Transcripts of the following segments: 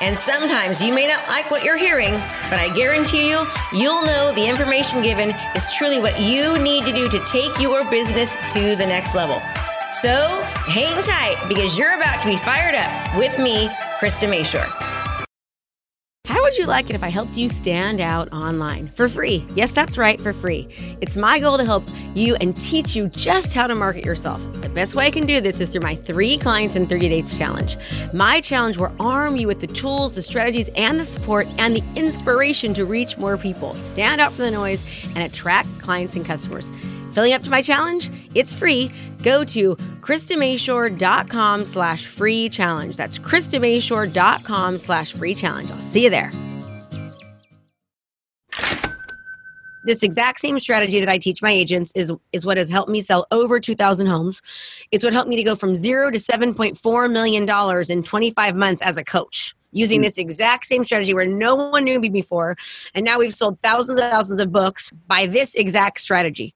And sometimes you may not like what you're hearing, but I guarantee you, you'll know the information given is truly what you need to do to take your business to the next level. So hang tight because you're about to be fired up with me, Krista Mashore. How would you like it if I helped you stand out online for free? Yes, that's right, for free. It's my goal to help you and teach you just how to market yourself. The best way I can do this is through my three clients in 30 days challenge. My challenge will arm you with the tools, the strategies, and the support and the inspiration to reach more people, stand out from the noise, and attract clients and customers. Filling up to my challenge? It's free. Go to KristaMashore.com slash free challenge. That's KristaMashore.com slash free challenge. I'll see you there. This exact same strategy that I teach my agents is, is what has helped me sell over 2,000 homes. It's what helped me to go from zero to $7.4 million in 25 months as a coach using this exact same strategy where no one knew me before. And now we've sold thousands and thousands of books by this exact strategy.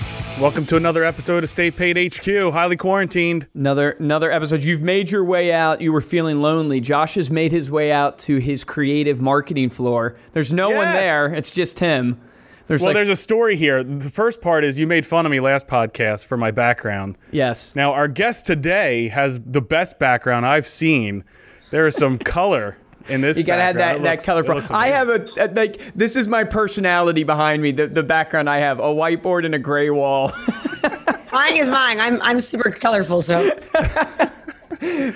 Welcome to another episode of Stay Paid HQ, highly quarantined. Another another episode. You've made your way out. You were feeling lonely. Josh has made his way out to his creative marketing floor. There's no yes. one there. It's just him. There's well, like, there's a story here. The first part is you made fun of me last podcast for my background. Yes. Now our guest today has the best background I've seen. There is some color in this. You gotta have that, that color. From. I have a like this is my personality behind me. The the background I have a whiteboard and a gray wall. mine is mine. I'm I'm super colorful, so.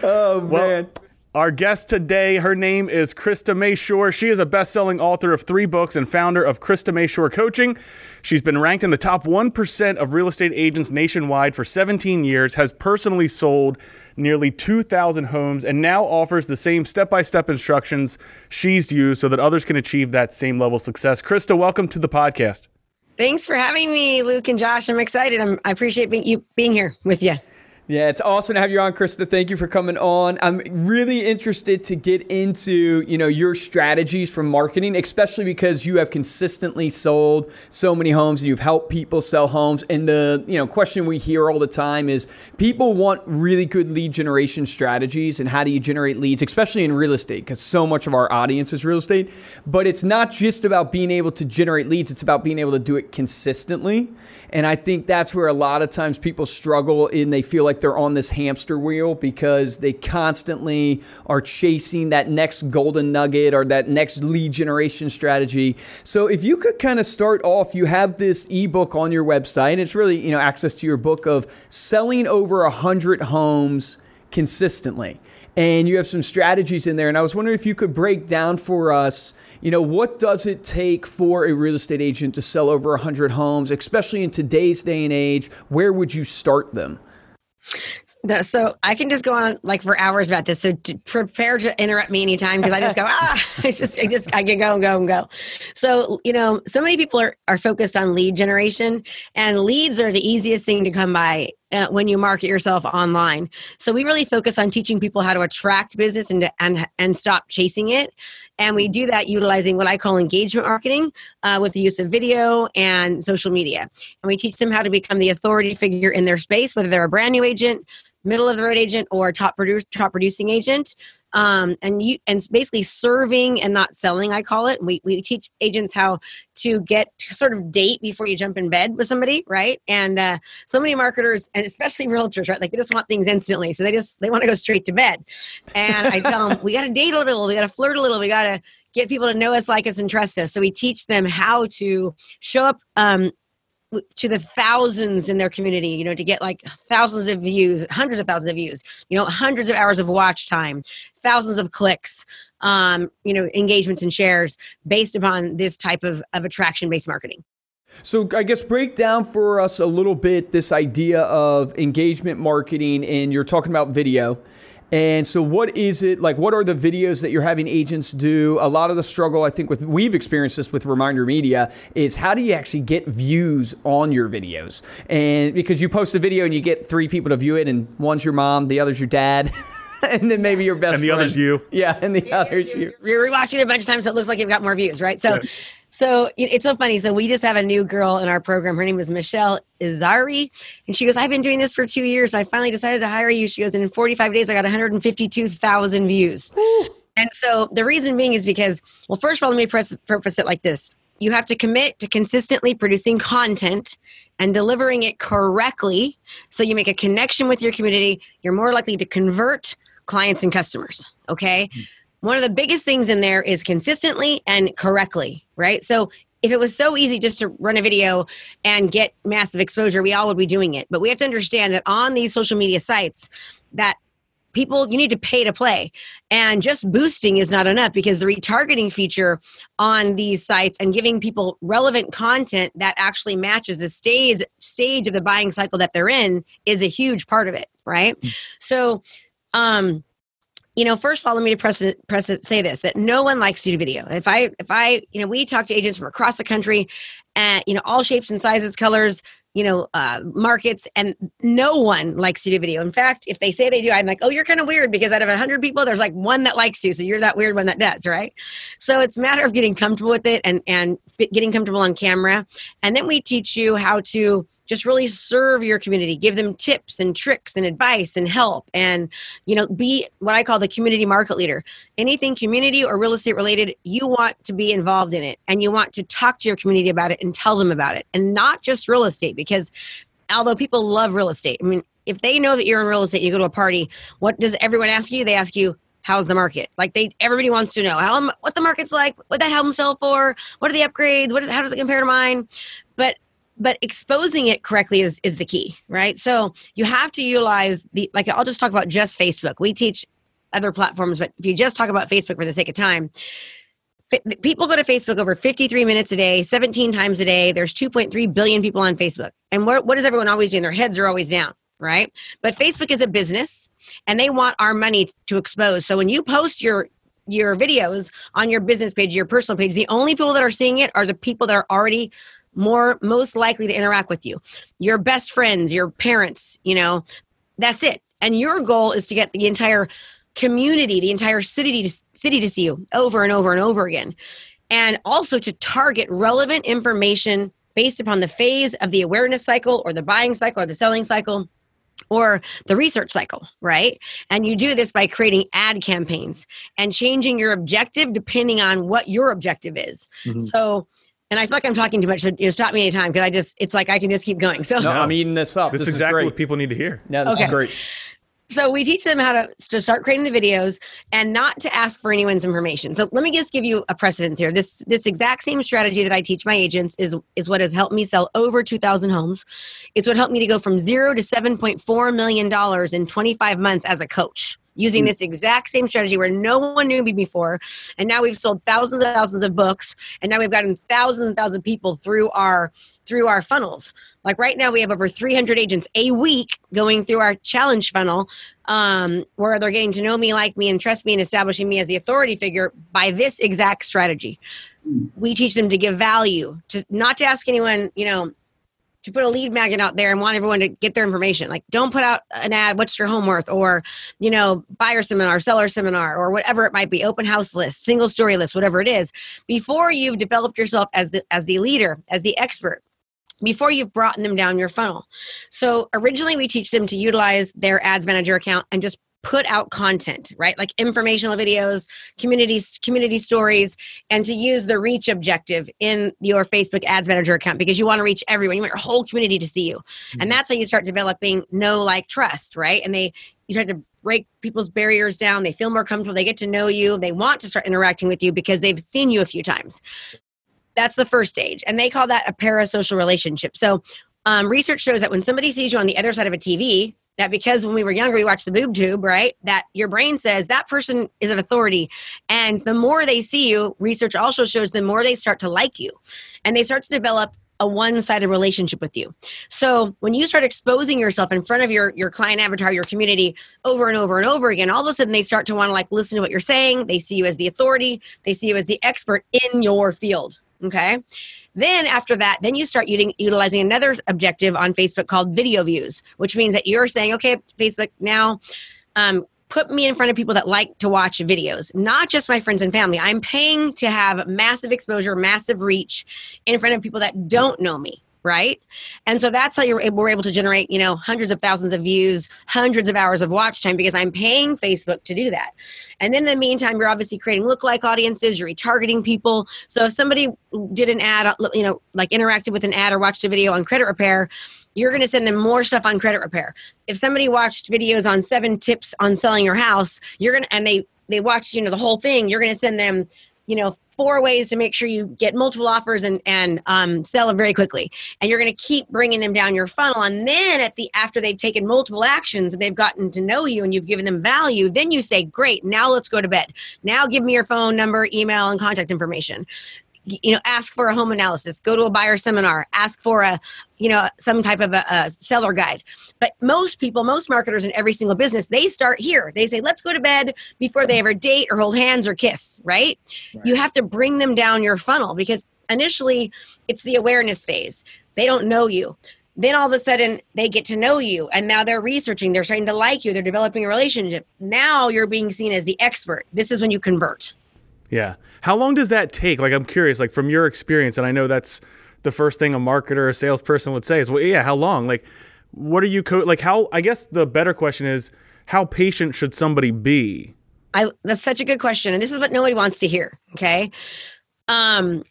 oh well, man. Our guest today, her name is Krista Mashore. She is a best selling author of three books and founder of Krista Mashore Coaching. She's been ranked in the top 1% of real estate agents nationwide for 17 years, has personally sold nearly 2,000 homes, and now offers the same step by step instructions she's used so that others can achieve that same level of success. Krista, welcome to the podcast. Thanks for having me, Luke and Josh. I'm excited. I'm, i appreciate being, you being here with you. Yeah, it's awesome to have you on, Krista. Thank you for coming on. I'm really interested to get into, you know, your strategies from marketing, especially because you have consistently sold so many homes and you've helped people sell homes. And the, you know, question we hear all the time is people want really good lead generation strategies and how do you generate leads, especially in real estate, because so much of our audience is real estate. But it's not just about being able to generate leads, it's about being able to do it consistently. And I think that's where a lot of times people struggle and they feel like they're on this hamster wheel because they constantly are chasing that next golden nugget or that next lead generation strategy. So if you could kind of start off, you have this ebook on your website. And it's really, you know, access to your book of selling over a hundred homes consistently and you have some strategies in there. And I was wondering if you could break down for us, you know, what does it take for a real estate agent to sell over 100 homes, especially in today's day and age? Where would you start them? So I can just go on like for hours about this. So prepare to interrupt me anytime because I just go ah. It's just I just I can go and go and go. So you know, so many people are are focused on lead generation, and leads are the easiest thing to come by when you market yourself online. So we really focus on teaching people how to attract business and and and stop chasing it. And we do that utilizing what I call engagement marketing uh, with the use of video and social media. And we teach them how to become the authority figure in their space, whether they're a brand new agent, middle of the road agent or top produce top producing agent. Um, and you and basically serving and not selling i call it. We, we teach agents how to get to sort of date before you jump in bed with somebody right? And uh, so many marketers and especially realtors right? Like they just want things instantly. So they just they want to go straight to bed. And i tell them we got to date a little. We got to flirt a little. We got to get people to know us like us and trust us. So we teach them how to show up um, to the thousands in their community, you know, to get like thousands of views, hundreds of thousands of views, you know, hundreds of hours of watch time, thousands of clicks, um, you know, engagements and shares based upon this type of, of attraction based marketing. So, I guess break down for us a little bit this idea of engagement marketing, and you're talking about video. And so, what is it like? What are the videos that you're having agents do? A lot of the struggle, I think, with we've experienced this with Reminder Media is how do you actually get views on your videos? And because you post a video and you get three people to view it, and one's your mom, the other's your dad. and then maybe your best friend. and the friend. other's you. Yeah, and the Yeah, other's you're, you. You're rewatching it a bunch of times, so it looks like you've got more views, right? So, Yeah. So it's so funny. So we just have a new girl in our program. Her name is Michelle Izari, and she goes, "I've been doing this for two years, and I finally decided to hire you." She goes, and in 45 days, I got 152,000 views. and so the reason being is because, well, first of all, let me press, preface it like this: you have to commit to consistently producing content and delivering it correctly, so you make a connection with your community. You're more likely to convert clients and customers. Okay. Hmm. One of the biggest things in there is consistently and correctly, right? So if it was so easy just to run a video and get massive exposure, we all would be doing it. But we have to understand that on these social media sites, that people you need to pay to play and just boosting is not enough because the retargeting feature on these sites and giving people relevant content that actually matches the stage stage of the buying cycle that they're in is a huge part of it right so um you know first of all let me press it, press it, say this that no one likes to do video. If i if i you know we talk to agents from across the country and you know all shapes and sizes colors you know uh, markets and no one likes to do video. In fact if they say they do i'm like oh you're kind of weird because out of 100 people there's like one that likes you so you're that weird one that does right? So it's a matter of getting comfortable with it and and getting comfortable on camera. And then we teach you how to just really serve your community give them tips and tricks and advice and help and you know be what i call the community market leader. Anything community or real estate related you want to be involved in it and you want to talk to your community about it and tell them about it and not just real estate because although people love real estate i mean if they know that you're in real estate you go to a party what does everyone ask you? They ask you how's the market? Like they everybody wants to know how what the market's like? What that home sell for? What are the upgrades? What is how does it compare to mine but exposing it correctly is is the key right? So you have to utilize the like i'll just talk about just facebook. We teach other platforms but if you just talk about facebook for the sake of time people go to facebook over 53 minutes a day 17 times a day. There's 2.3 billion people on facebook. And what, what is everyone always doing? Their heads are always down right? But facebook is a business and they want our money to expose. So when you post your your videos on your business page your personal page the only people that are seeing it are the people that are already more most likely to interact with you your best friends your parents you know that's it and your goal is to get the entire community the entire city to, city to see you over and over and over again and also to target relevant information based upon the phase of the awareness cycle or the buying cycle or the selling cycle or the research cycle, right? And you do this by creating ad campaigns and changing your objective depending on what your objective is. Mm-hmm. So, and I feel like I'm talking too much, so you know, stop me anytime because I just, it's like I can just keep going. So, No, I'm eating this up. This, This, is exactly great. what people need to hear. Yeah, this Okay. is great. so we teach them how to, to start creating the videos and not to ask for anyone's information so let me just give you a precedence here this this exact same strategy that i teach my agents is is what has helped me sell over 2000 homes it's what helped me to go from zero to 7.4 million dollars in 25 months as a coach using this exact same strategy where no one knew me before and now we've sold thousands and thousands of books and now we've gotten thousands and thousands of people through our through our funnels. Like right now we have over 300 agents a week going through our challenge funnel um, where they're getting to know me like me and trust me and establishing me as the authority figure by this exact strategy. We teach them to give value to not to ask anyone you know to put a lead magnet out there and want everyone to get their information. Like, don't put out an ad, what's your home worth, or, you know, buyer seminar, seller seminar, or whatever it might be, open house list, single story list, whatever it is, before you've developed yourself as the as the leader, as the expert before you've brought them down your funnel. So originally we teach them to utilize their ads manager account and just put out content, right? Like informational videos, communities, community stories, and to use the reach objective in your Facebook ads manager account because you want to reach everyone. You want your whole community to see you. And that's how you start developing no like, trust, right? And they you start to break people's barriers down. They feel more comfortable. They get to know you. They want to start interacting with you because they've seen you a few times. that's the first stage. And they call that a parasocial relationship. So um, research shows that when somebody sees you on the other side of a TV, that because when we were younger, we watched the boob tube, right? That your brain says that person is an authority. And the more they see you, research also shows the more they start to like you. And they start to develop a one-sided relationship with you. So when you start exposing yourself in front of your your client avatar, your community over and over and over again, all of a sudden they start to want to like listen to what you're saying. They see you as the authority. They see you as the expert in your field. Okay. Then after that, then you start utilizing another objective on Facebook called video views, which means that you're saying, okay, Facebook, now um, put me in front of people that like to watch videos, not just my friends and family. I'm paying to have massive exposure, massive reach in front of people that don't know me right? And so that's how you're able, we're able to generate you know hundreds of thousands of views hundreds of hours of watch time because i'm paying facebook to do that. And then in the meantime you're obviously creating lookalike audiences you're retargeting people. So if somebody did an ad you know like interacted with an ad or watched a video on credit repair you're going to send them more stuff on credit repair. If somebody watched videos on seven tips on selling your house, you're going to, and they, they watched, you know, the whole thing, you're going to send them, you know, four ways to make sure you get multiple offers and, and um, sell them very quickly. And you're going to keep bringing them down your funnel. And then at the, after they've taken multiple actions and they've gotten to know you and you've given them value, then you say, great, now let's go to bed. Now give me your phone number, email, and contact information you know ask for a home analysis go to a buyer seminar ask for a you know some type of a, a, seller guide. But most people most marketers in every single business they start here. They say let's go to bed before they ever date or hold hands or kiss right, right. you have to bring them down your funnel because initially it's the awareness phase. They don't know you. Then all of a sudden they get to know you and now they're researching they're starting to like you they're developing a relationship. Now you're being seen as the expert. This is when you convert. Yeah. How long does that take? Like, I'm curious, like, from your experience, and I know that's the first thing a marketer or a salesperson would say is, well, yeah, how long? Like, what are you, co- like, how, I guess the better question is, how patient should somebody be? I, that's such a good question. And this is what nobody wants to hear. Okay. Um,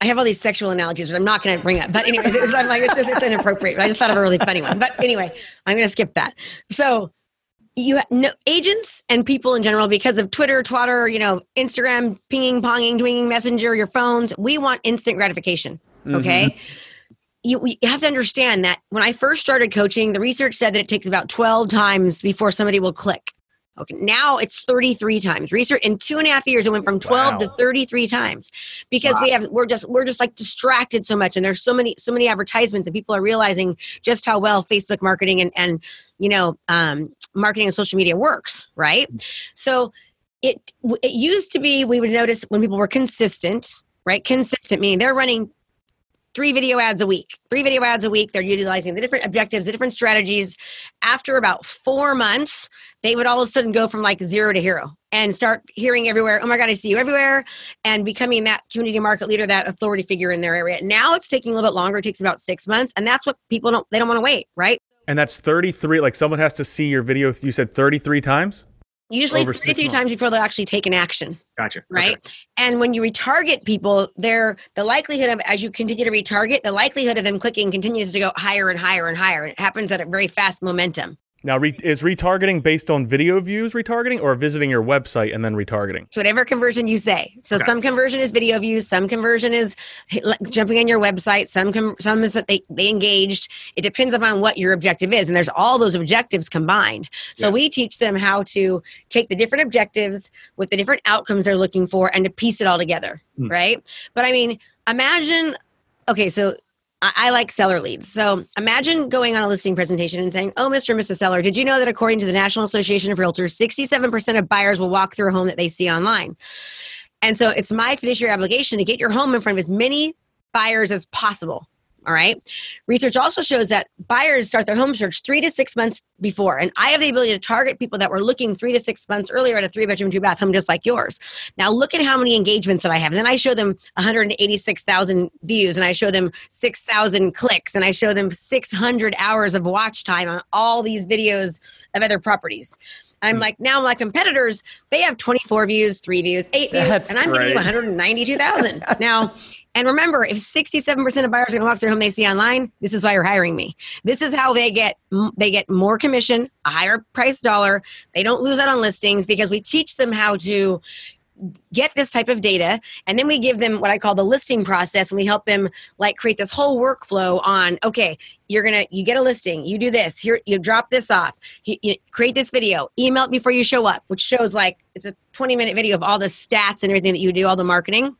I have all these sexual analogies, but I'm not going to bring up. But anyways, it's, I'm like, it's inappropriate. I just thought of a really funny one. But anyway, I'm going to skip that. So you know agents and people in general because of twitter twitter you know instagram pinging ponging doing messenger your phones we want instant gratification okay mm-hmm. you, you have to understand that when i first started coaching the research said that it takes about 12 times before somebody will click Okay, now it's 33 times. Research in two and a half years, it went from 12 wow. to 33 times because wow. we have we're just we're just like distracted so much, and there's so many so many advertisements, and people are realizing just how well Facebook marketing and and you know um, marketing and social media works, right? Mm. So it it used to be we would notice when people were consistent, right? Consistent meaning they're running three video ads a week three video ads a week. They're utilizing the different objectives the different strategies. After about four months they would all of a sudden go from like zero to hero and start hearing everywhere oh my god i see you everywhere and becoming that community market leader that authority figure in their area. Now it's taking a little bit longer. It takes about six months and that's what people don't they don't want to wait right and that's 33 like someone has to see your video you said 33 times Usually Over 33 times before they'll actually take an action. Gotcha. Right. Okay. And when you retarget people, they're the likelihood of as you continue to retarget, the likelihood of them clicking continues to go higher and higher and higher. And it happens at a very fast momentum. Now, re- is retargeting based on video views retargeting or visiting your website and then retargeting? So whatever conversion you say. So okay. some conversion is video views, some conversion is jumping on your website, some com- some is that they, they engaged. It depends upon what your objective is. And there's all those objectives combined. So yeah. we teach them how to take the different objectives with the different outcomes they're looking for and to piece it all together. Mm. Right. But I mean, imagine, okay, so I, like seller leads. So imagine going on a listing presentation and saying, Oh, Mr. and Mrs. Seller, did you know that according to the National Association of Realtors, 67% of buyers will walk through a home that they see online? And so it's my fiduciary obligation to get your home in front of as many buyers as possible. All right. Research also shows that buyers start their home search three to six months before. And I have the ability to target people that were looking three to six months earlier at a three bedroom, two bath home just like yours. Now look at how many engagements that I have. And then I show them 186,000 views and I show them 6,000 clicks and I show them 600 hours of watch time on all these videos of other properties. I'm like, now my competitors, they have 24 views, three views, eight views, That's and I'm great. getting 192,000. now, and remember, if 67% of buyers are going to walk through home they see online, this is why you're hiring me. This is how they get they get more commission, a higher price dollar. They don't lose out on listings because we teach them how to get this type of data and then we give them what i call the listing process and we help them like create this whole workflow on okay you're gonna you get a listing you do this here you drop this off you, you create this video email it before you show up which shows like it's a 20 minute video of all the stats and everything that you do all the marketing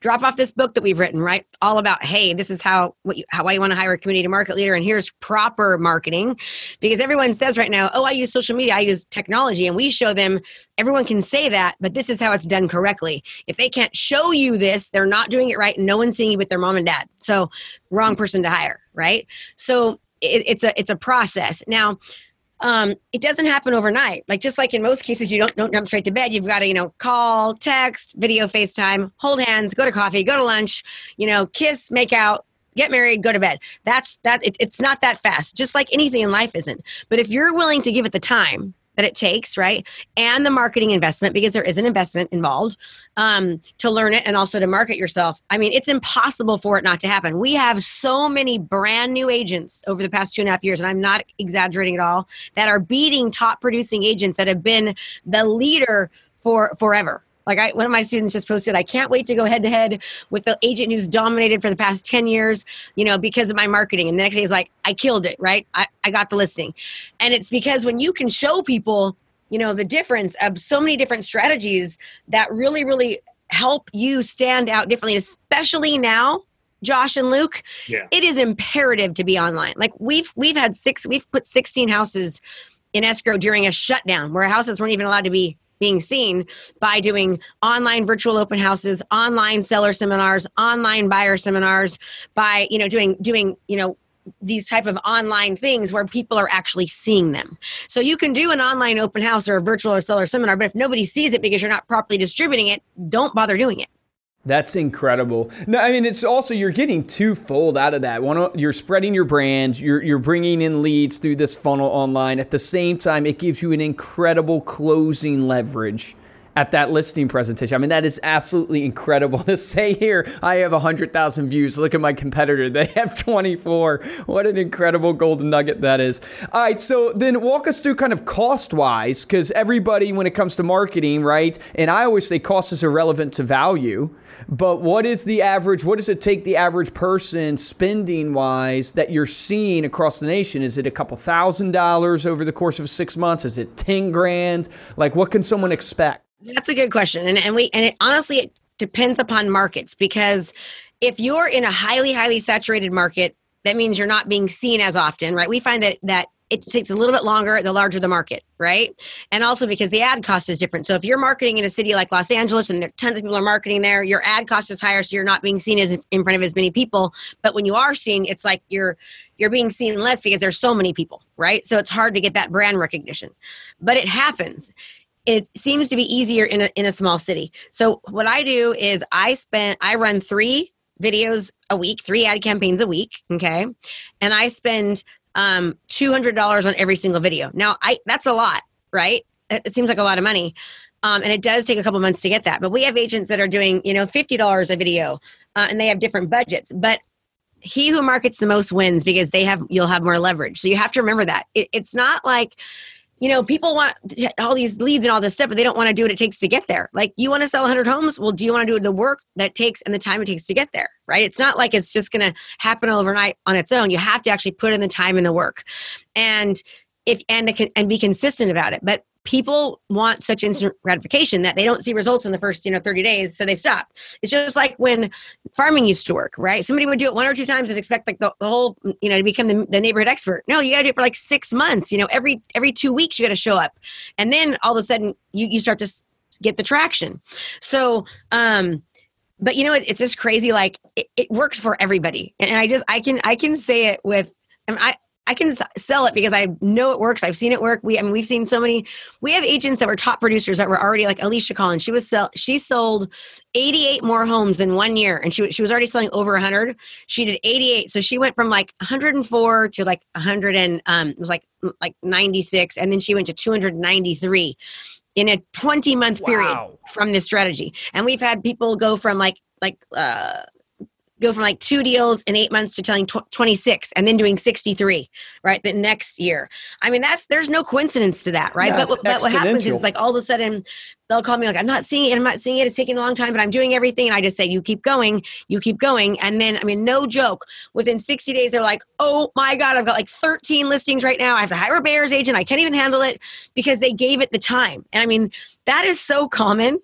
drop off this book that we've written, right? All about, hey, this is how what you, how I want to hire a community market leader, and here's proper marketing, because everyone says right now, oh, I use social media, I use technology, and we show them everyone can say that, but this is how it's done correctly. If they can't show you this, they're not doing it right, no one's seeing you with their mom and dad. So, wrong person to hire, right? So it, it's a it's a process now um, it doesn't happen overnight. Like just like in most cases, you don't don't jump straight to bed. You've got to you know call, text, video, FaceTime, hold hands, go to coffee, go to lunch, you know, kiss, make out, get married, go to bed. That's that. It, it's not that fast. Just like anything in life isn't. But if you're willing to give it the time that it takes, right? And the marketing investment, because there is an investment involved um, to learn it and also to market yourself. I mean, it's impossible for it not to happen. We have so many brand new agents over the past two and a half years, and I'm not exaggerating at all, that are beating top producing agents that have been the leader for forever like I, one of my students just posted, I can't wait to go head to head with the agent who's dominated for the past 10 years, you know, because of my marketing. And the next day he's like, I killed it, right? I, I got the listing. And it's because when you can show people, you know, the difference of so many different strategies that really, really help you stand out differently, especially now Josh and Luke, yeah. it is imperative to be online. Like we've we've had six, we've put 16 houses in escrow during a shutdown where houses weren't even allowed to be being seen by doing online virtual open houses online seller seminars online buyer seminars by you know doing doing you know these type of online things where people are actually seeing them. So you can do an online open house or a virtual or seller seminar but if nobody sees it because you're not properly distributing it don't bother doing it that's incredible. No, I mean it's also you're getting twofold out of that. One, uh, you're spreading your brand, you're you're bringing in leads through this funnel online. At the same time, it gives you an incredible closing leverage at that listing presentation. I mean, that is absolutely incredible to say here. I have 100,000 views. Look at my competitor. They have 24. What an incredible golden nugget that is. All right. So then walk us through kind of cost wise, because everybody, when it comes to marketing, right? And I always say cost is irrelevant to value. But what is the average? What does it take the average person spending wise that you're seeing across the nation? Is it a couple thousand dollars over the course of six months? Is it 10 grand? Like, what can someone expect? That's a good question. And, and we, and it honestly, it depends upon markets because if you're in a highly, highly saturated market, that means you're not being seen as often, right? We find that, that it takes a little bit longer the larger the market, right? And also because the ad cost is different. So if you're marketing in a city like Los Angeles and there are tons of people are marketing there, your ad cost is higher, so you're not being seen as in front of as many people. But when you are seen, it's like you're you're being seen less because there's so many people, right? So it's hard to get that brand recognition. But it happens it seems to be easier in a, in a small city. So what I do is I spend I run three videos a week, three ad campaigns a week, okay, and I spend um, two hundred dollars on every single video. Now I that's a lot, right? It seems like a lot of money. Um, and it does take a couple months to get that. But we have agents that are doing, you know, fifty dollars a video, uh, and they have different budgets. But he who markets the most wins because they have you'll have more leverage. So you have to remember that it, it's not like you know, people want all these leads and all this stuff, but they don't want to do what it takes to get there. Like, you want to sell 100 homes? Well, do you want to do the work that takes and the time it takes to get there? Right? It's not like it's just going to happen overnight on its own. You have to actually put in the time and the work, and if and the and be consistent about it. But people want such instant gratification that they don't see results in the first you know 30 days so they stop. It's just like when farming used to work right? Somebody would do it one or two times and expect like the, the whole you know to become the, the neighborhood expert. No you got to do it for like six months you know every every two weeks you got to show up. And then all of a sudden you, you start to get the traction. So um but you know it, it's just crazy like it, it works for everybody. And i just i can i can say it with I, I can sell it because I know it works. I've seen it work. We, I mean, we've seen so many. We have agents that were top producers that were already like Alicia Collins. She was sell. She sold 88 more homes in one year, and she she was already selling over 100. She did 88, so she went from like 104 to like 100 and um, it was like like 96, and then she went to 293 in a 20 month period wow. from this strategy. And we've had people go from like like uh go from like two deals in eight months to telling tw- 26 and then doing 63 right the next year. I mean that's there's no coincidence to that right? Yeah, but, but what happens is like all of a sudden they'll call me like i'm not seeing it i'm not seeing it it's taking a long time but i'm doing everything and i just say you keep going you keep going and then i mean no joke within 60 days they're like oh my god i've got like 13 listings right now i have to hire a buyer's agent i can't even handle it because they gave it the time and i mean that is so common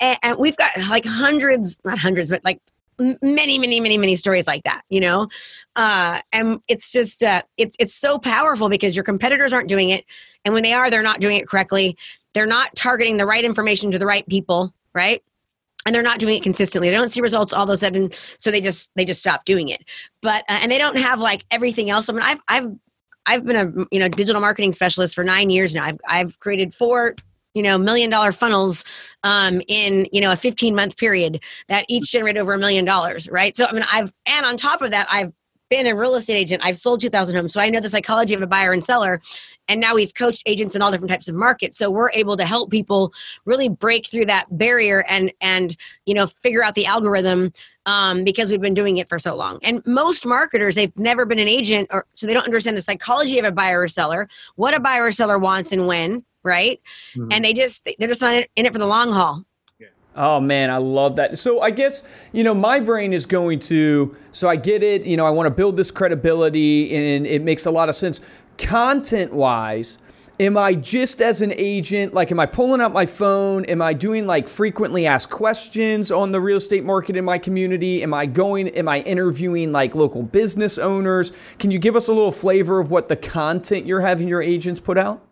and, and we've got like hundreds not hundreds but like many many many many stories like that you know? Uh, and it's just uh, it's it's so powerful because your competitors aren't doing it. And when they are they're not doing it correctly. They're not targeting the right information to the right people right? And they're not doing it consistently. They don't see results all of a sudden so they just they just stop doing it. But uh, and they don't have like everything else. I mean i've i've i've been a you know digital marketing specialist for nine years now. I've, I've created four you know million dollar funnels um, in you know a 15 month period that each generate over a million dollars right? So i mean i've and on top of that i've been a real estate agent. I've sold 2000 homes. So i know the psychology of a buyer and seller. And now we've coached agents in all different types of markets. So we're able to help people really break through that barrier and and you know figure out the algorithm um, because we've been doing it for so long. And most marketers they've never been an agent or so they don't understand the psychology of a buyer or seller what a buyer or seller wants and when right mm-hmm. and they just they're just not in it for the long haul Oh man, I love that. So I guess, you know, my brain is going to so I get it, you know, I want to build this credibility and it makes a lot of sense. Content-wise, am I just as an agent, like am I pulling out my phone? Am I doing like frequently asked questions on the real estate market in my community? Am I going am I interviewing like local business owners? Can you give us a little flavor of what the content you're having your agents put out?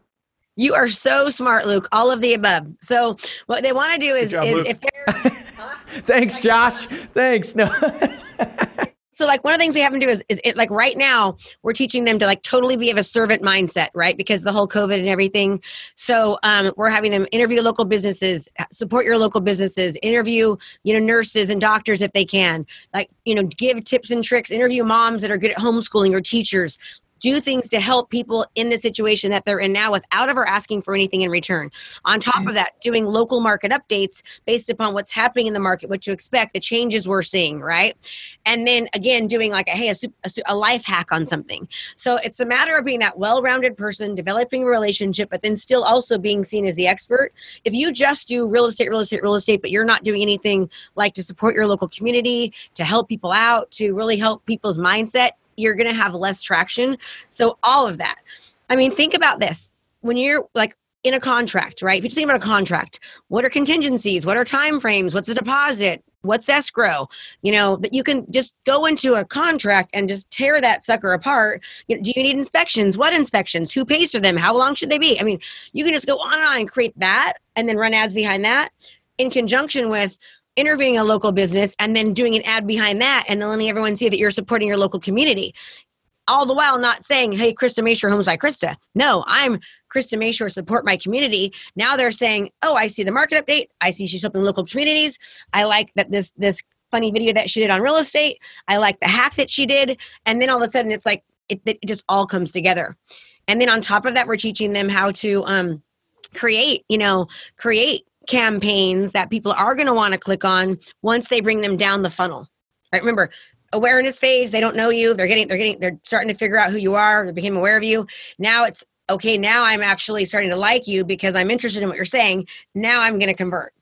You are so smart luke. All of the above. So what they want to do is, job, is if they're Thanks, Josh. Thanks. No. so like one of the things we have them do is, is it like right now we're teaching them to like totally be of a servant mindset right? Because the whole covid and everything. So um, we're having them interview local businesses support your local businesses interview you know nurses and doctors if they can. Like you know give tips and tricks interview moms that are good at homeschooling or teachers do things to help people in the situation that they're in now without ever asking for anything in return. On top of mm. that, doing local market updates based upon what's happening in the market, what you expect, the changes we're seeing, right? And then again, doing like a hey, a, a, a life hack on something. So it's a matter of being that well-rounded person, developing a relationship, but then still also being seen as the expert. If you just do real estate, real estate, real estate, but you're not doing anything like to support your local community, to help people out, to really help people's mindset, you're going to have less traction. So all of that. I mean, think about this. When you're like in a contract, right? If you just think about a contract, what are contingencies? What are time frames? What's a deposit? What's escrow? You know, that you can just go into a contract and just tear that sucker apart. You know, do you need inspections? What inspections? Who pays for them? How long should they be? I mean, you can just go on and on and create that and then run ads behind that in conjunction with interviewing a local business and then doing an ad behind that and then letting everyone see that you're supporting your local community. All the while not saying, hey, Krista Mashore, Homes by Krista. No, I'm Krista Mashore, support my community. Now they're saying, oh, I see the market update. I see she's helping local communities. I like that this this funny video that she did on real estate. I like the hack that she did. And then all of a sudden it's like it, it just all comes together. And then on top of that, we're teaching them how to um, create, you know, create campaigns that people are going to want to click on once they bring them down the funnel. Right? Remember, awareness phase, they don't know you. They're getting, they're getting, they're starting to figure out who you are. They became aware of you. Now it's okay. Now I'm actually starting to like you because I'm interested in what you're saying. Now I'm going to convert.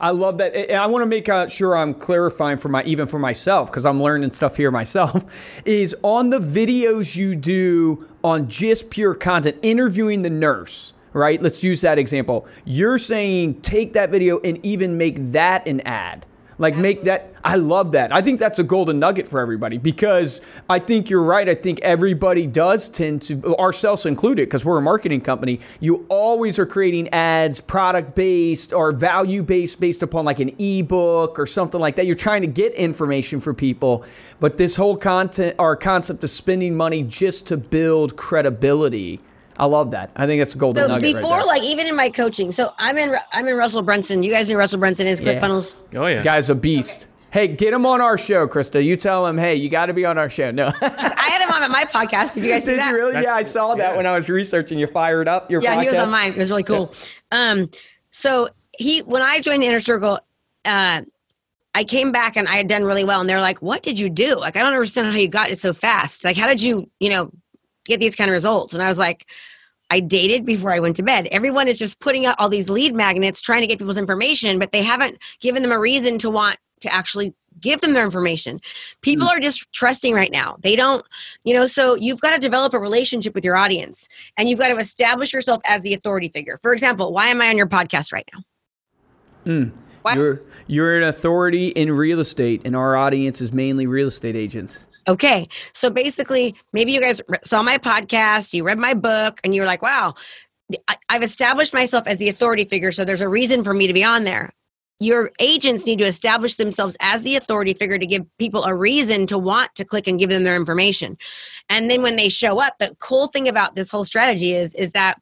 I love that. And I want to make uh, sure I'm clarifying for my even for myself because I'm learning stuff here myself. Is on the videos you do on just pure content, interviewing the nurse. Right? Let's use that example. You're saying take that video and even make that an ad. Like make that I love that. I think that's a golden nugget for everybody because I think you're right. I think everybody does tend to ourselves included because we're a marketing company. You always are creating ads product based or value based based upon like an ebook or something like that. You're trying to get information for people, but this whole content or concept of spending money just to build credibility I love that. I think that's a golden So nugget before, right like even in my coaching, so I'm in I'm in Russell Brunson. You guys know Russell Brunson is Yeah. ClickFunnels. Oh yeah. Guy's a beast. Hey, get him on our show, Krista. You tell him, hey, you got to be on our show. No. I had him on at my podcast. Did you guys see Did that? you really? That's- yeah, I saw that yeah. when I was researching. You fired up your podcast. yeah, podcast. he was on mine. It was really cool. Um, so he when I joined the inner circle, uh, I came back and I had done really well. And they're like, what did you do? Like, I don't understand how you got it so fast. Like, how did you, you know, get these kind of results? And I was like, I dated before I went to bed. Everyone is just putting out all these lead magnets trying to get people's information, but they haven't given them a reason to want to actually give them their information. People mm. are just trusting right now. They don't, you know, so you've got to develop a relationship with your audience and you've got to establish yourself as the authority figure. For example, why am I on your podcast right now? Mm. You're you're an authority in real estate, and our audience is mainly real estate agents. Okay, so basically, maybe you guys saw my podcast, you read my book, and you're like, "Wow, I've established myself as the authority figure, so there's a reason for me to be on there." Your agents need to establish themselves as the authority figure to give people a reason to want to click and give them their information. And then when they show up, the cool thing about this whole strategy is is that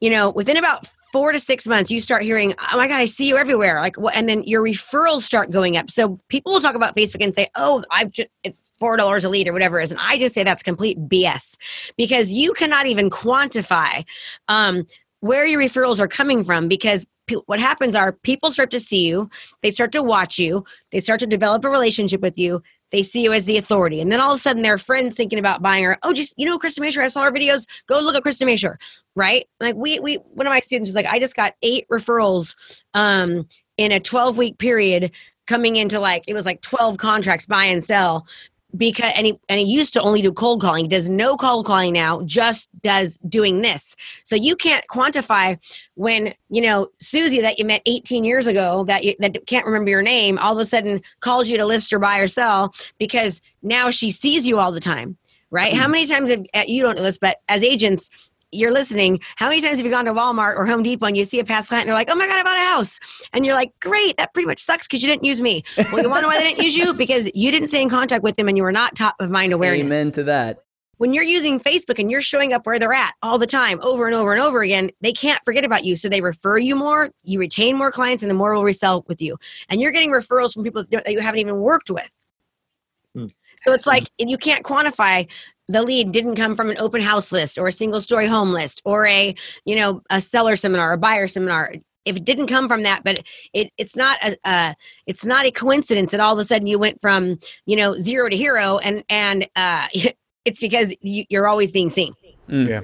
you know, within about four to six months, you start hearing, "Oh my god, I see you everywhere!" Like? And then your referrals start going up. So people will talk about Facebook and say, "Oh, I've just it's four dollars a lead or whatever it is," and I just say that's complete BS because you cannot even quantify um, where your referrals are coming from because what happens are people start to see you they start to watch you they start to develop a relationship with you they see you as the authority. And then all of a sudden their friends thinking about buying her, oh, just you know Krista Mashore, I saw her videos. Go look at Krista Mashore. Right? Like we we one of my students was like, I just got eight referrals um in a 12 week period coming into like it was like 12 contracts buy and sell because and he and he used to only do cold calling. He does no cold calling now, just does doing this. So you can't quantify when you know Susie that you met 18 years ago that you, that can't remember your name all of a sudden calls you to list or buy or sell because now she sees you all the time right? How many times have uh, you don't know this, but as agents, you're listening, how many times have you gone to Walmart or Home Depot and you see a past client and they're like, oh my God, I bought a house. And you're like, great, that pretty much sucks because you didn't use me. Well, you want to know why they didn't use you? Because you didn't stay in contact with them and you were not top of mind awareness. Amen to that. When you're using Facebook and you're showing up where they're at all the time, over and over and over again, they can't forget about you. So they refer you more, you retain more clients, and the more will resell with you. And you're getting referrals from people that you haven't even worked with. Hmm. So it's like you can't quantify the lead didn't come from an open house list or a single story home list or a you know a seller seminar a buyer seminar. If it didn't come from that but it, it's not a uh, it's not a coincidence that all of a sudden you went from you know zero to hero and and uh, it's because you, are always being seen. Mm. yeah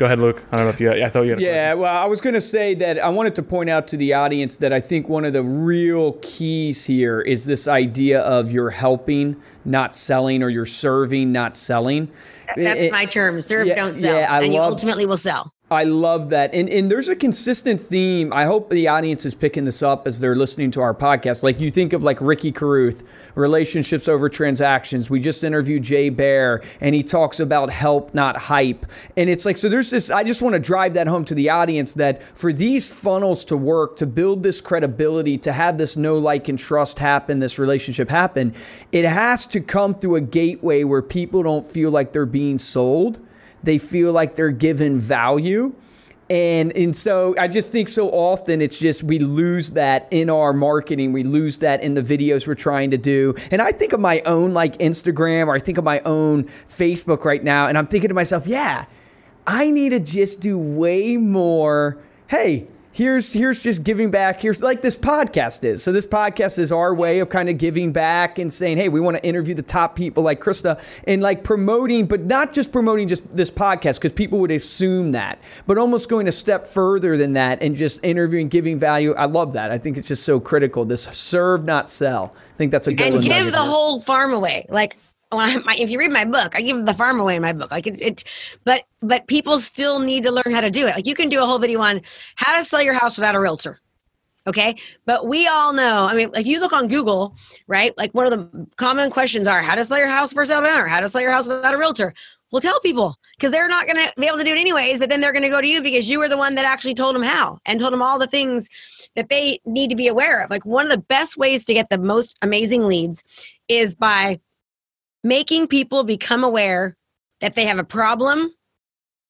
Go ahead, Luke. I don't know if you. I thought you had. yeah, well, I was going to say that I wanted to point out to the audience that I think one of the real keys here is this idea of you're helping, not selling, or you're serving, not selling. That's it, my term: serve, yeah, don't sell, yeah, and love, you ultimately will sell. I love that. And and there's a consistent theme. I hope the audience is picking this up as they're listening to our podcast. Like you think of like Ricky Carruth, relationships over transactions. We just interviewed Jay Baer and he talks about help, not hype. And it's like so there's this I just want to drive that home to the audience that for these funnels to work, to build this credibility, to have this no like and trust happen, this relationship happen, it has to come through a gateway where people don't feel like they're being sold they feel like they're given value. And, and so I just think so often it's just we lose that in our marketing. We lose that in the videos we're trying to do. And I think of my own like Instagram or I think of my own Facebook right now. And I'm thinking to myself, yeah, I need to just do way more. Hey, here's here's just giving back. Here's like this podcast is. So this podcast is our way of kind of giving back and saying hey we want to interview the top people like krista and like promoting but not just promoting just this podcast because people would assume that but almost going a step further than that and just interviewing giving value. I love that. I think it's just so critical. This serve not sell. I think that's a good and give the whole farm away. Like My, if you read my book, I give the farm away in my book. Like it, it, but but people still need to learn how to do it. Like you can do a whole video on how to sell your house without a realtor. Okay, but we all know. I mean, if you look on Google, right? Like one of the common questions are how to sell your house for sale or how to sell your house without a realtor. Well, tell people because they're not going to be able to do it anyways. But then they're going to go to you because you were the one that actually told them how and told them all the things that they need to be aware of. Like one of the best ways to get the most amazing leads is by making people become aware that they have a problem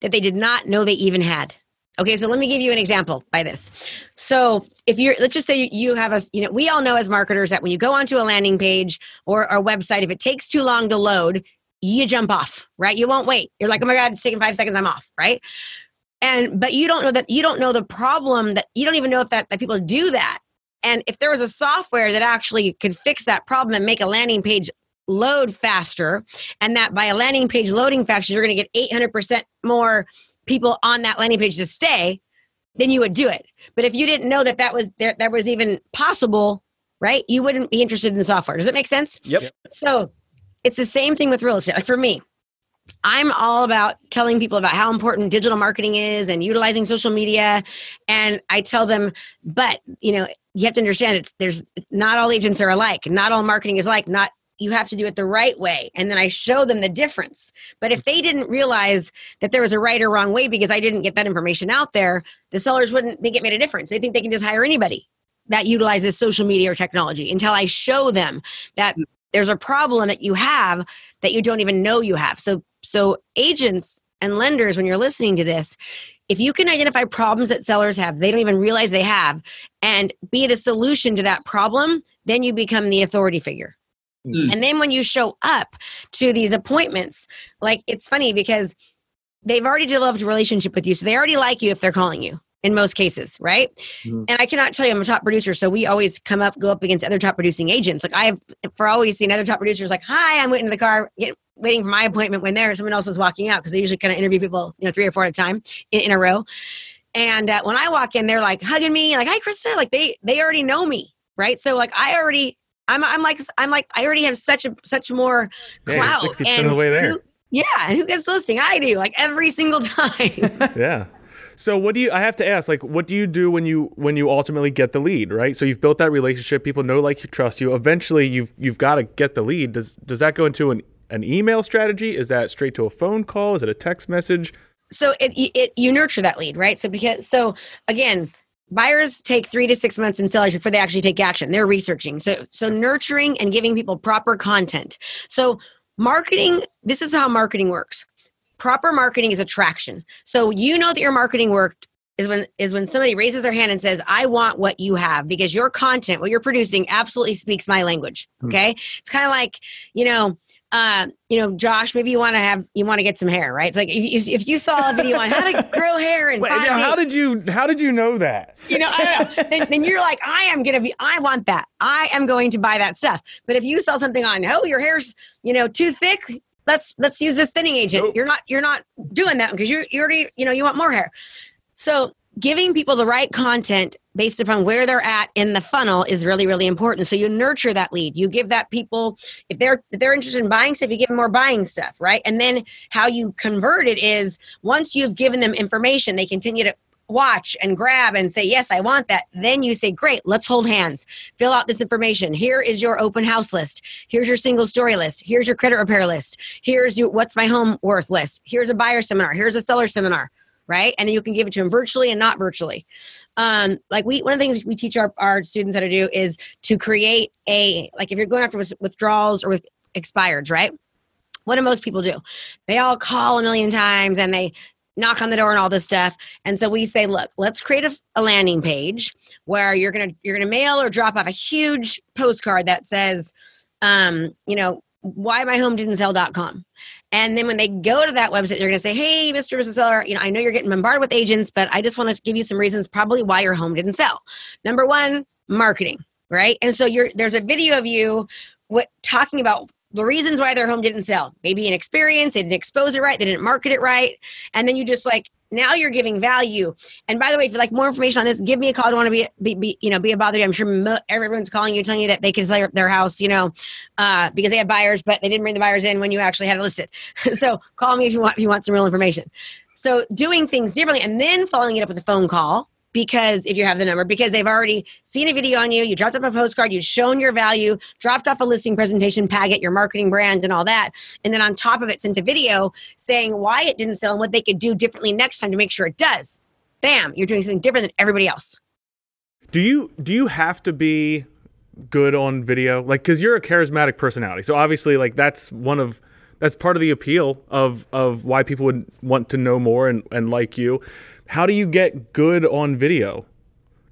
that they did not know they even had. Okay, so let me give you an example by this. So, if you're, let's just say you have a, you know, we all know as marketers that when you go onto a landing page or a website, if it takes too long to load, you jump off, right? You won't wait. You're like, oh my God, it's taking five seconds, I'm off, right? And, but you don't know that, you don't know the problem that, you don't even know if that, that people do that And if there was a software that actually could fix that problem and make a landing page load faster, and that by a landing page loading faster, you're going to get 800% more people on that landing page to stay, then you would do it. But if you didn't know that that was there, that was even possible, right? You wouldn't be interested in the software. Does that make sense? Yep. So it's the same thing with real estate. Like for me, I'm all about telling people about how important digital marketing is and utilizing social media. And I tell them, but you know, you have to understand it's there's not all agents are alike. Not all marketing is like, not you have to do it the right way. And then I show them the difference. But if they didn't realize that there was a right or wrong way because I didn't get that information out there, the sellers wouldn't think it made a difference. They think they can just hire anybody that utilizes social media or technology until I show them that there's a problem that you have that you don't even know you have. So so agents and lenders when you're listening to this, if you can identify problems that sellers have, they don't even realize they have and be the solution to that problem, then you become the authority figure. Mm. And then when you show up to these appointments, like it's funny because they've already developed a relationship with you. So they already like you if they're calling you in most cases, right? Mm-hmm. And I cannot tell you I'm a top producer, so we always come up, go up against other top producing agents. Like I have for always seen other top producers like, "Hi, I'm waiting in the car, get, waiting for my appointment." When there, someone else is walking out because they usually kind of interview people, you know, three or four at a time in, in a row. And uh, when I walk in, they're like hugging me, like, "Hi, Krista!" Like they they already know me, right? So like I already. I'm, I'm like I'm like I already have such a such more clout. Sixty percent of the way there. Who, yeah, and who gets listening? I do, like every single time. yeah. So what do you I have to ask like what do you do when you when you ultimately get the lead, right? So you've built that relationship, people know like you trust you. Eventually you've you've got to get the lead. Does does that go into an an email strategy? Is that straight to a phone call? Is it a text message? So it, it you nurture that lead, right? So because so again, buyers take three to six months in sellers before they actually take action. They're researching. So so nurturing and giving people proper content. So marketing, this is how marketing works proper marketing is attraction. So you know that your marketing worked is when is when somebody raises their hand and says, "I want what you have," because your content, what you're producing, absolutely speaks my language. Hmm. Okay, mm. it's kind of like you know. Uh, you know, Josh, maybe you want to have you want to get some hair, right? It's like if you, if you saw a video on how to grow hair and how did you how did you know that? You know, I don't know. then, then, you're like, I am gonna be, I want that. I am going to buy that stuff. But if you saw something on, oh, your hair's you know too thick, let's let's use this thinning agent. Nope. You're not you're not doing that because you you already you know you want more hair. So giving people the right content based upon where they're at in the funnel is really really important so you nurture that lead you give that people if they're if they're interested in buying stuff you give them more buying stuff right and then how you convert it is once you've given them information they continue to watch and grab and say, Yes, I want that. Then you say, Great, let's hold hands. Fill out this information. Here is your open house list. Here's your single story list. Here's your credit repair list. Here's your what's my home worth list. Here's a buyer seminar. Here's a seller seminar. Right. And then you can give it to them virtually and not virtually. Um, like we, one of the things we teach our, our students how to do is to create a, like if you're going after withdrawals or with expireds, right? what do most people do? They all call a million times and they knock on the door and all this stuff. And so we say, look, let's create a, a landing page where you're gonna you're gonna mail or drop off a huge postcard that says, um, you know, why my home didn't sell.com. And then when they go to that website, they're going to say, Hey, Mr. Mrs. Seller, you know, I know you're getting bombarded with agents, but I just want to give you some reasons probably why your home didn't sell. Number one, marketing, right? And so you're, there's a video of you what talking about the reasons why their home didn't sell. Maybe an experience, they didn't expose it right, they didn't market it right. And then you just like, now you're giving value. And by the way, if you like more information on this, give me a call. I don't want to be, be, be, you know, be a bother. I'm sure everyone's calling you, telling you that they can sell their house, you know, uh, because they have buyers, but they didn't bring the buyers in when you actually had it listed. so call me if you want, if you want some real information. So doing things differently and then following it up with a phone call because if you have the number because they've already seen a video on you you dropped off a postcard you've shown your value dropped off a listing presentation packet your marketing brand and all that. And then on top of it sent a video saying why it didn't sell and what they could do differently next time to make sure it does. Bam you're doing something different than everybody else. Do you do you have to be good on video? Like because you're a charismatic personality. So obviously like that's one of that's part of the appeal of of why people would want to know more and, and like you how do you get good on video?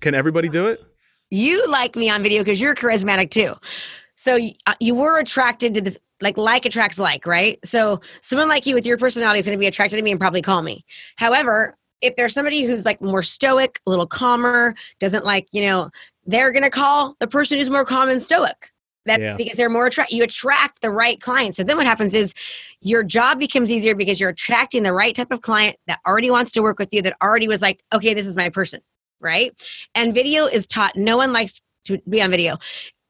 Can everybody do it? You like me on video because you're charismatic too. So uh, you were attracted to this, like like attracts like, right? So someone like you with your personality is going to be attracted to me and probably call me. However, if there's somebody who's like more stoic, a little calmer, doesn't like, you know, they're going to call the person who's more calm and stoic. That Yeah. because they're more attract you attract the right client. So then what happens is your job becomes easier because you're attracting the right type of client that already wants to work with you, that already was like, okay, this is my person, right? And video is taught. No one likes to be on video.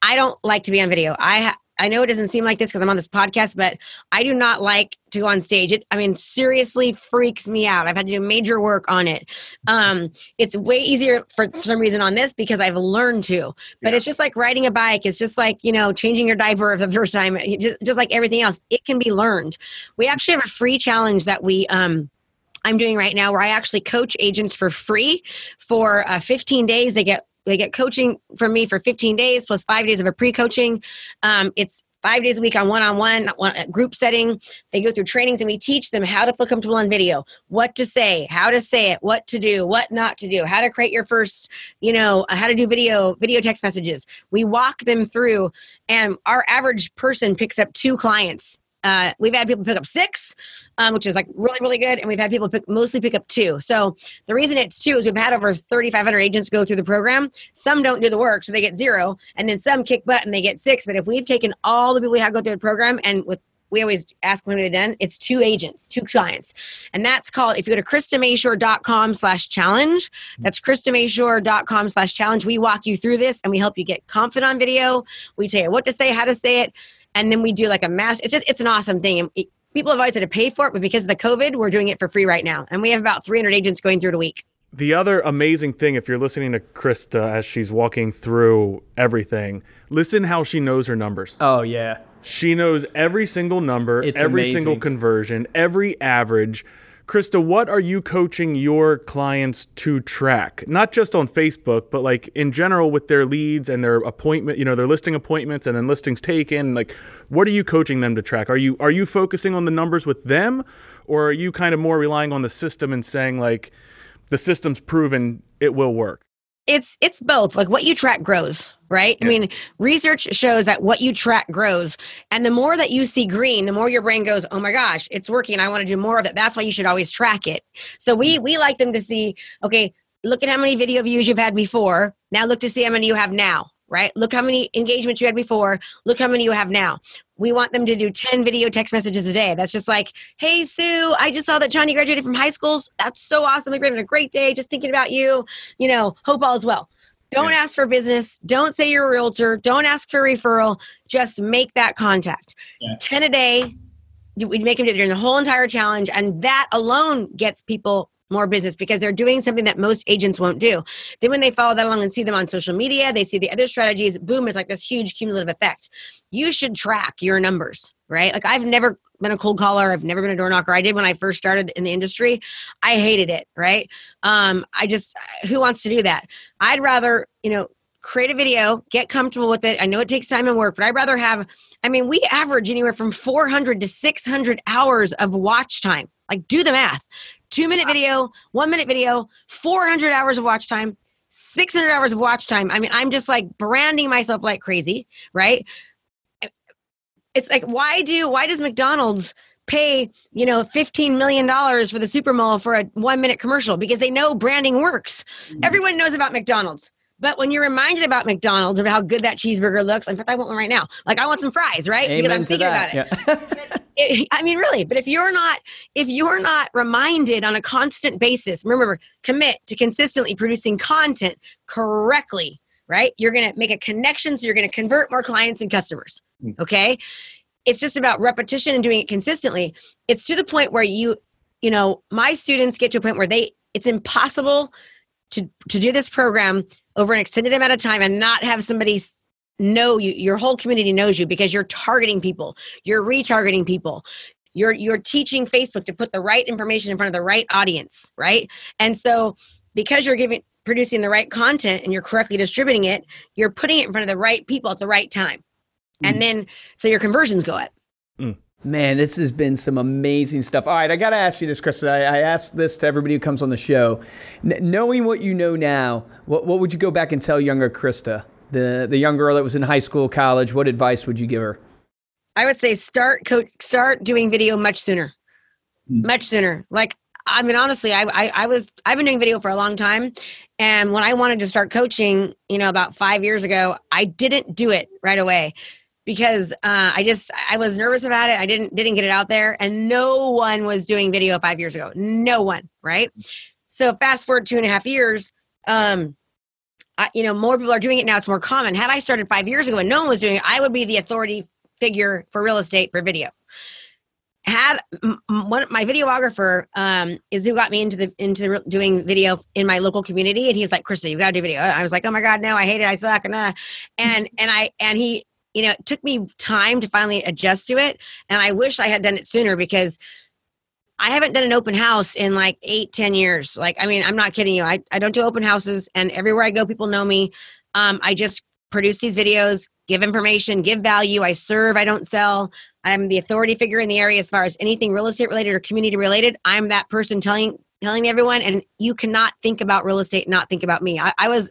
I don't like to be on video. I ha- I know it doesn't seem like this because I'm on this podcast, but I do not like to go on stage. It, I mean, seriously freaks me out. I've had to do major work on it. Um, it's way easier for some reason on this because I've learned to. But it's just like riding a bike. It's just like you know changing your diaper for the first time. Just, just like everything else, it can be learned. We actually have a free challenge that we. Um, I'm doing right now where I actually coach agents for free for uh, 15 days. They get they get coaching from me for 15 days plus five days of a pre-coaching. Um, it's five days a week on one-on-one one, group setting. They go through trainings and we teach them how to feel comfortable on video, what to say, how to say it, what to do, what not to do, how to create your first, you know, uh, how to do video, video text messages. We walk them through, and our average person picks up two clients uh, we've had people pick up six, um, which is like really, really good. And we've had people pick, mostly pick up two. So the reason it's two is we've had over 3,500 agents go through the program. Some don't do the work, so they get zero. And then some kick butt and they get six. But if we've taken all the people we have go through the program and with we always ask when they're done. It's two agents, two clients. And that's called, if you go to KristaMashore.com slash challenge, that's KristaMashore.com slash challenge. We walk you through this and we help you get confident on video. We tell you what to say, how to say it. And then we do like a mass. It's just, it's an awesome thing. And it- people have always had to pay for it, but because of the COVID, we're doing it for free right now. And we have about 300 agents going through it a week. The other amazing thing, if you're listening to Krista as she's walking through everything, listen how she knows her numbers. Oh yeah. She knows every single number, It's every amazing. single conversion, every average. Krista, what are you coaching your clients to track? Not just on Facebook, but like in general with their leads and their appointment, you know, their listing appointments and then listings taken. Like, what are you coaching them to track? Are you are you focusing on the numbers with them, or are you kind of more relying on the system and saying like, the system's proven it will work? it's it's both like what you track grows right? I mean research shows that what you track grows and the more that you see green the more your brain goes oh my gosh it's working i want to do more of it. That's why you should always track it. So we mm. we like them to see okay look at how many video views you've had before now look to see how many you have now right? Look how many engagements you had before look how many you have now. We want them to do 10 video text messages a day. That's just like hey sue i just saw that johnny graduated from high school. That's so awesome we're having a great day just thinking about you. You know hope all is well don't ask for business. Don't say you're a realtor. Don't ask for referral. Just make that contact. 10 a day we make them do it during the whole entire challenge and that alone gets people more business because they're doing something that most agents won't do. Then when they follow that along and see them on social media they see the other strategies boom it's like this huge cumulative effect. You should track your numbers right? Like i've never been a cold caller. I've never been a door knocker. I did when i first started in the industry. I hated it right? Um i just who wants to do that? I'd rather you know create a video get comfortable with it. I know it takes time and work but i'd rather have i mean we average anywhere from 400 to 600 hours of watch time. Like do the math. Two minute video one minute video 400 hours of watch time 600 hours of watch time. I mean i'm just like branding myself like crazy right it's like why do why does mcdonald's pay you know 15 million dollars for the super bowl for a one minute commercial because they know branding works mm-hmm. everyone knows about mcdonald's but when you're reminded about McDonald's of how good that cheeseburger looks, in fact, I want one right now. Like I want some fries, right? because I'm to thinking that. about it. Yeah. It- I mean, really. But if you're not, if you're not reminded on a constant basis, remember, commit to consistently producing content correctly, right? You're going to make a connection, so you're going to convert more clients and customers. Mm. Okay, it's just about repetition and doing it consistently. It's to the point where you, you know, my students get to a point where they, it's impossible to to do this program over an extended amount of time and not have somebody know you your whole community knows you because you're targeting people. You're retargeting people. You're you're teaching facebook to put the right information in front of the right audience right? And so because you're giving producing the right content and you're correctly distributing it you're putting it in front of the right people at the right time and mm. then so your conversions go up mm. Man, this has been some amazing stuff. All right, I got to ask you this, Krista. I, I ask this to everybody who comes on the show. N- knowing what you know now, what, what would you go back and tell younger Krista, the the young girl that was in high school, college? What advice would you give her? I would say start coach start doing video much sooner. Mm. Much sooner. Like I mean, honestly, I, I, I was I've been doing video for a long time, and when I wanted to start coaching, you know, about five years ago, I didn't do it right away because uh, I just I was nervous about it. I didn't didn't get it out there, and no one was doing video five years ago. No one, right? So fast forward two and a half years. Um, I, you know, more people are doing it now. It's more common. Had I started five years ago and no one was doing it, I would be the authority figure for real estate for video had one my videographer um is who got me into the into doing video in my local community and he's like krista you gotta do video i was like oh my god no i hate it i suck and uh, and and i and he you know it took me time to finally adjust to it and i wish i had done it sooner because i haven't done an open house in like eight ten years. Like i mean i'm not kidding you. I, I don't do open houses and everywhere i go people know me. Um i just produce these videos give information give value. I serve i don't sell. I'm the authority figure in the area as far as anything real estate related or community related. I'm that person telling telling everyone, and you cannot think about real estate not think about me. I, I was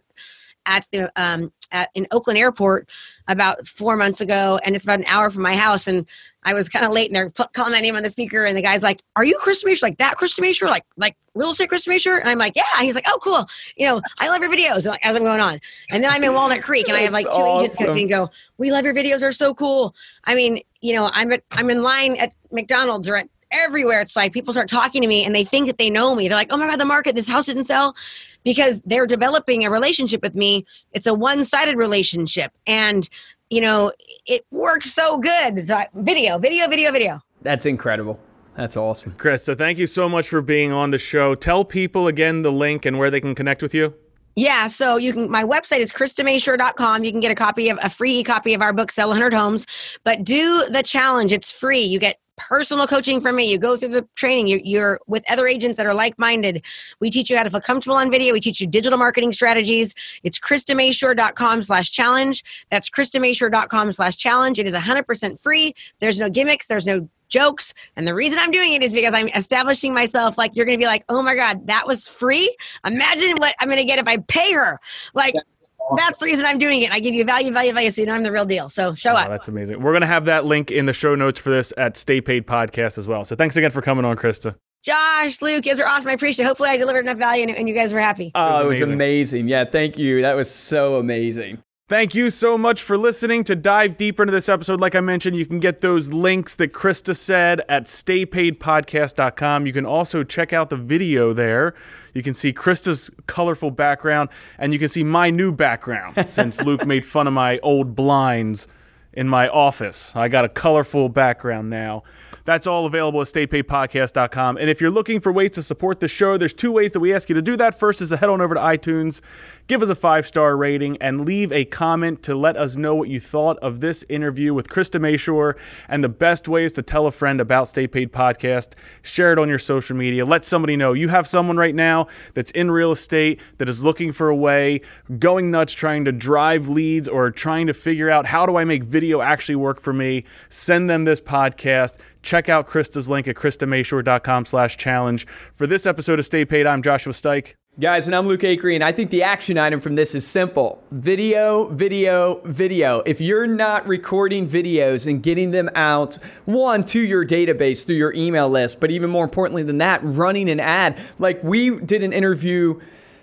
at the um, at, in Oakland Airport about four months ago, and it's about an hour from my house. And I was kind of late, and they're calling my name on the speaker, and the guy's like, "Are you Krista Mashore? Like that Krista Mashore? Like like real estate Krista Mashore?" And I'm like, "Yeah." And he's like, "Oh, cool. You know, I love your videos." As I'm going on, and then I'm in Walnut Creek, and I have like two awesome. agents come and go, "We love your videos. They're so cool." I mean, you know, I'm at, I'm in line at McDonald's or at everywhere. It's like people start talking to me and they think that they know me. They're like, oh my God, the market, this house didn't sell because they're developing a relationship with me. It's a one sided relationship. And, you know, it works so good. So video, video, video, video. That's incredible. That's awesome. Krista, thank you so much for being on the show. Tell people again the link and where they can connect with you. Yeah, so you can my website is kristamashore.com. You can get a copy of a free copy of our book Sell 100 Homes, but do the challenge. It's free. You get personal coaching from me. You go through the training. You're, you're, with other agents that are like-minded. We teach you how to feel comfortable on video. We teach you digital marketing strategies. It's kristamashore.com slash challenge. That's kristamashore.com slash challenge. It is 100% free. There's no gimmicks. There's no jokes. And the reason I'm doing it is because I'm establishing myself like you're going to be like, oh my God, that was free. Imagine what I'm going to get if I pay her. Like, Awesome. That's the reason I'm doing it. I give you value, value, value, so you know I'm the real deal. So show oh, up. That's amazing. We're gonna have that link in the show notes for this at Stay Paid Podcast as well. So thanks again for coming on, Krista. Josh, Luke, you guys are awesome. I appreciate it. Hopefully I delivered enough value and, and you guys were happy. Oh, it was, ah, it was amazing. Yeah, thank you. That was so amazing. Thank you so much for listening. To dive deeper into this episode, like I mentioned, you can get those links that Krista said at staypaidpodcast.com. You can also check out the video there. You can see Krista's colorful background, and you can see my new background since Luke made fun of my old blinds in my office. I got a colorful background now. That's all available at staypaidpodcast.com. And if you're looking for ways to support the show, there's two ways that we ask you to do that. First is to head on over to iTunes, give us a five star rating, and leave a comment to let us know what you thought of this interview with Krista Mashore. And the best way is to tell a friend about Stay Paid Podcast, share it on your social media, let somebody know you have someone right now that's in real estate that is looking for a way, going nuts trying to drive leads or trying to figure out how do I make video actually work for me. Send them this podcast Check out Krista's link at kristamashore.com slash challenge. For this episode of Stay Paid, I'm Joshua Stike. Guys, and I'm Luke Acree, and I think the action item from this is simple video, video, video. If you're not recording videos and getting them out, one, to your database through your email list, but even more importantly than that, running an ad. Like we did an interview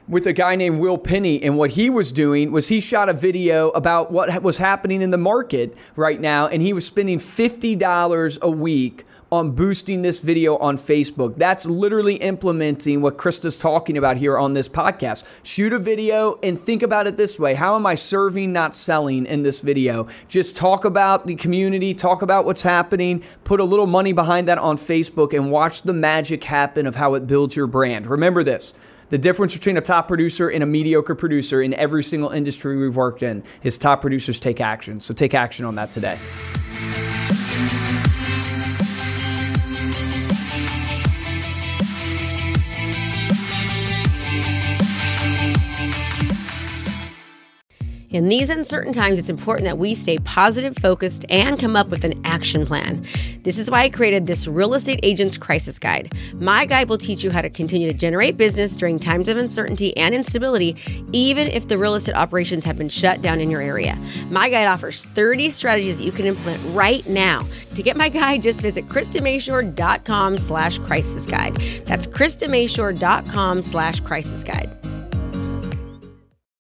with a guy named Will Penny, and what he was doing was he shot a video about what was happening in the market right now, and he was spending $50 a week on boosting this video on Facebook. That's literally implementing what Krista's talking about here on this podcast. Shoot a video and think about it this way How am I serving, not selling in this video? Just talk about the community, talk about what's happening, put a little money behind that on Facebook, and watch the magic happen of how it builds your brand. Remember this the difference between a top producer and a mediocre producer in every single industry we've worked in is top producers take action. So take action on that today. In these uncertain times, it's important that we stay positive, focused, and come up with an action plan. This is why I created this Real Estate Agents Crisis Guide. My guide will teach you how to continue to generate business during times of uncertainty and instability, even if the real estate operations have been shut down in your area. My guide offers 30 strategies that you can implement right now. To get my guide, just visit KristaMashore.com slash crisis guide. That's KristaMashore.com slash crisis guide.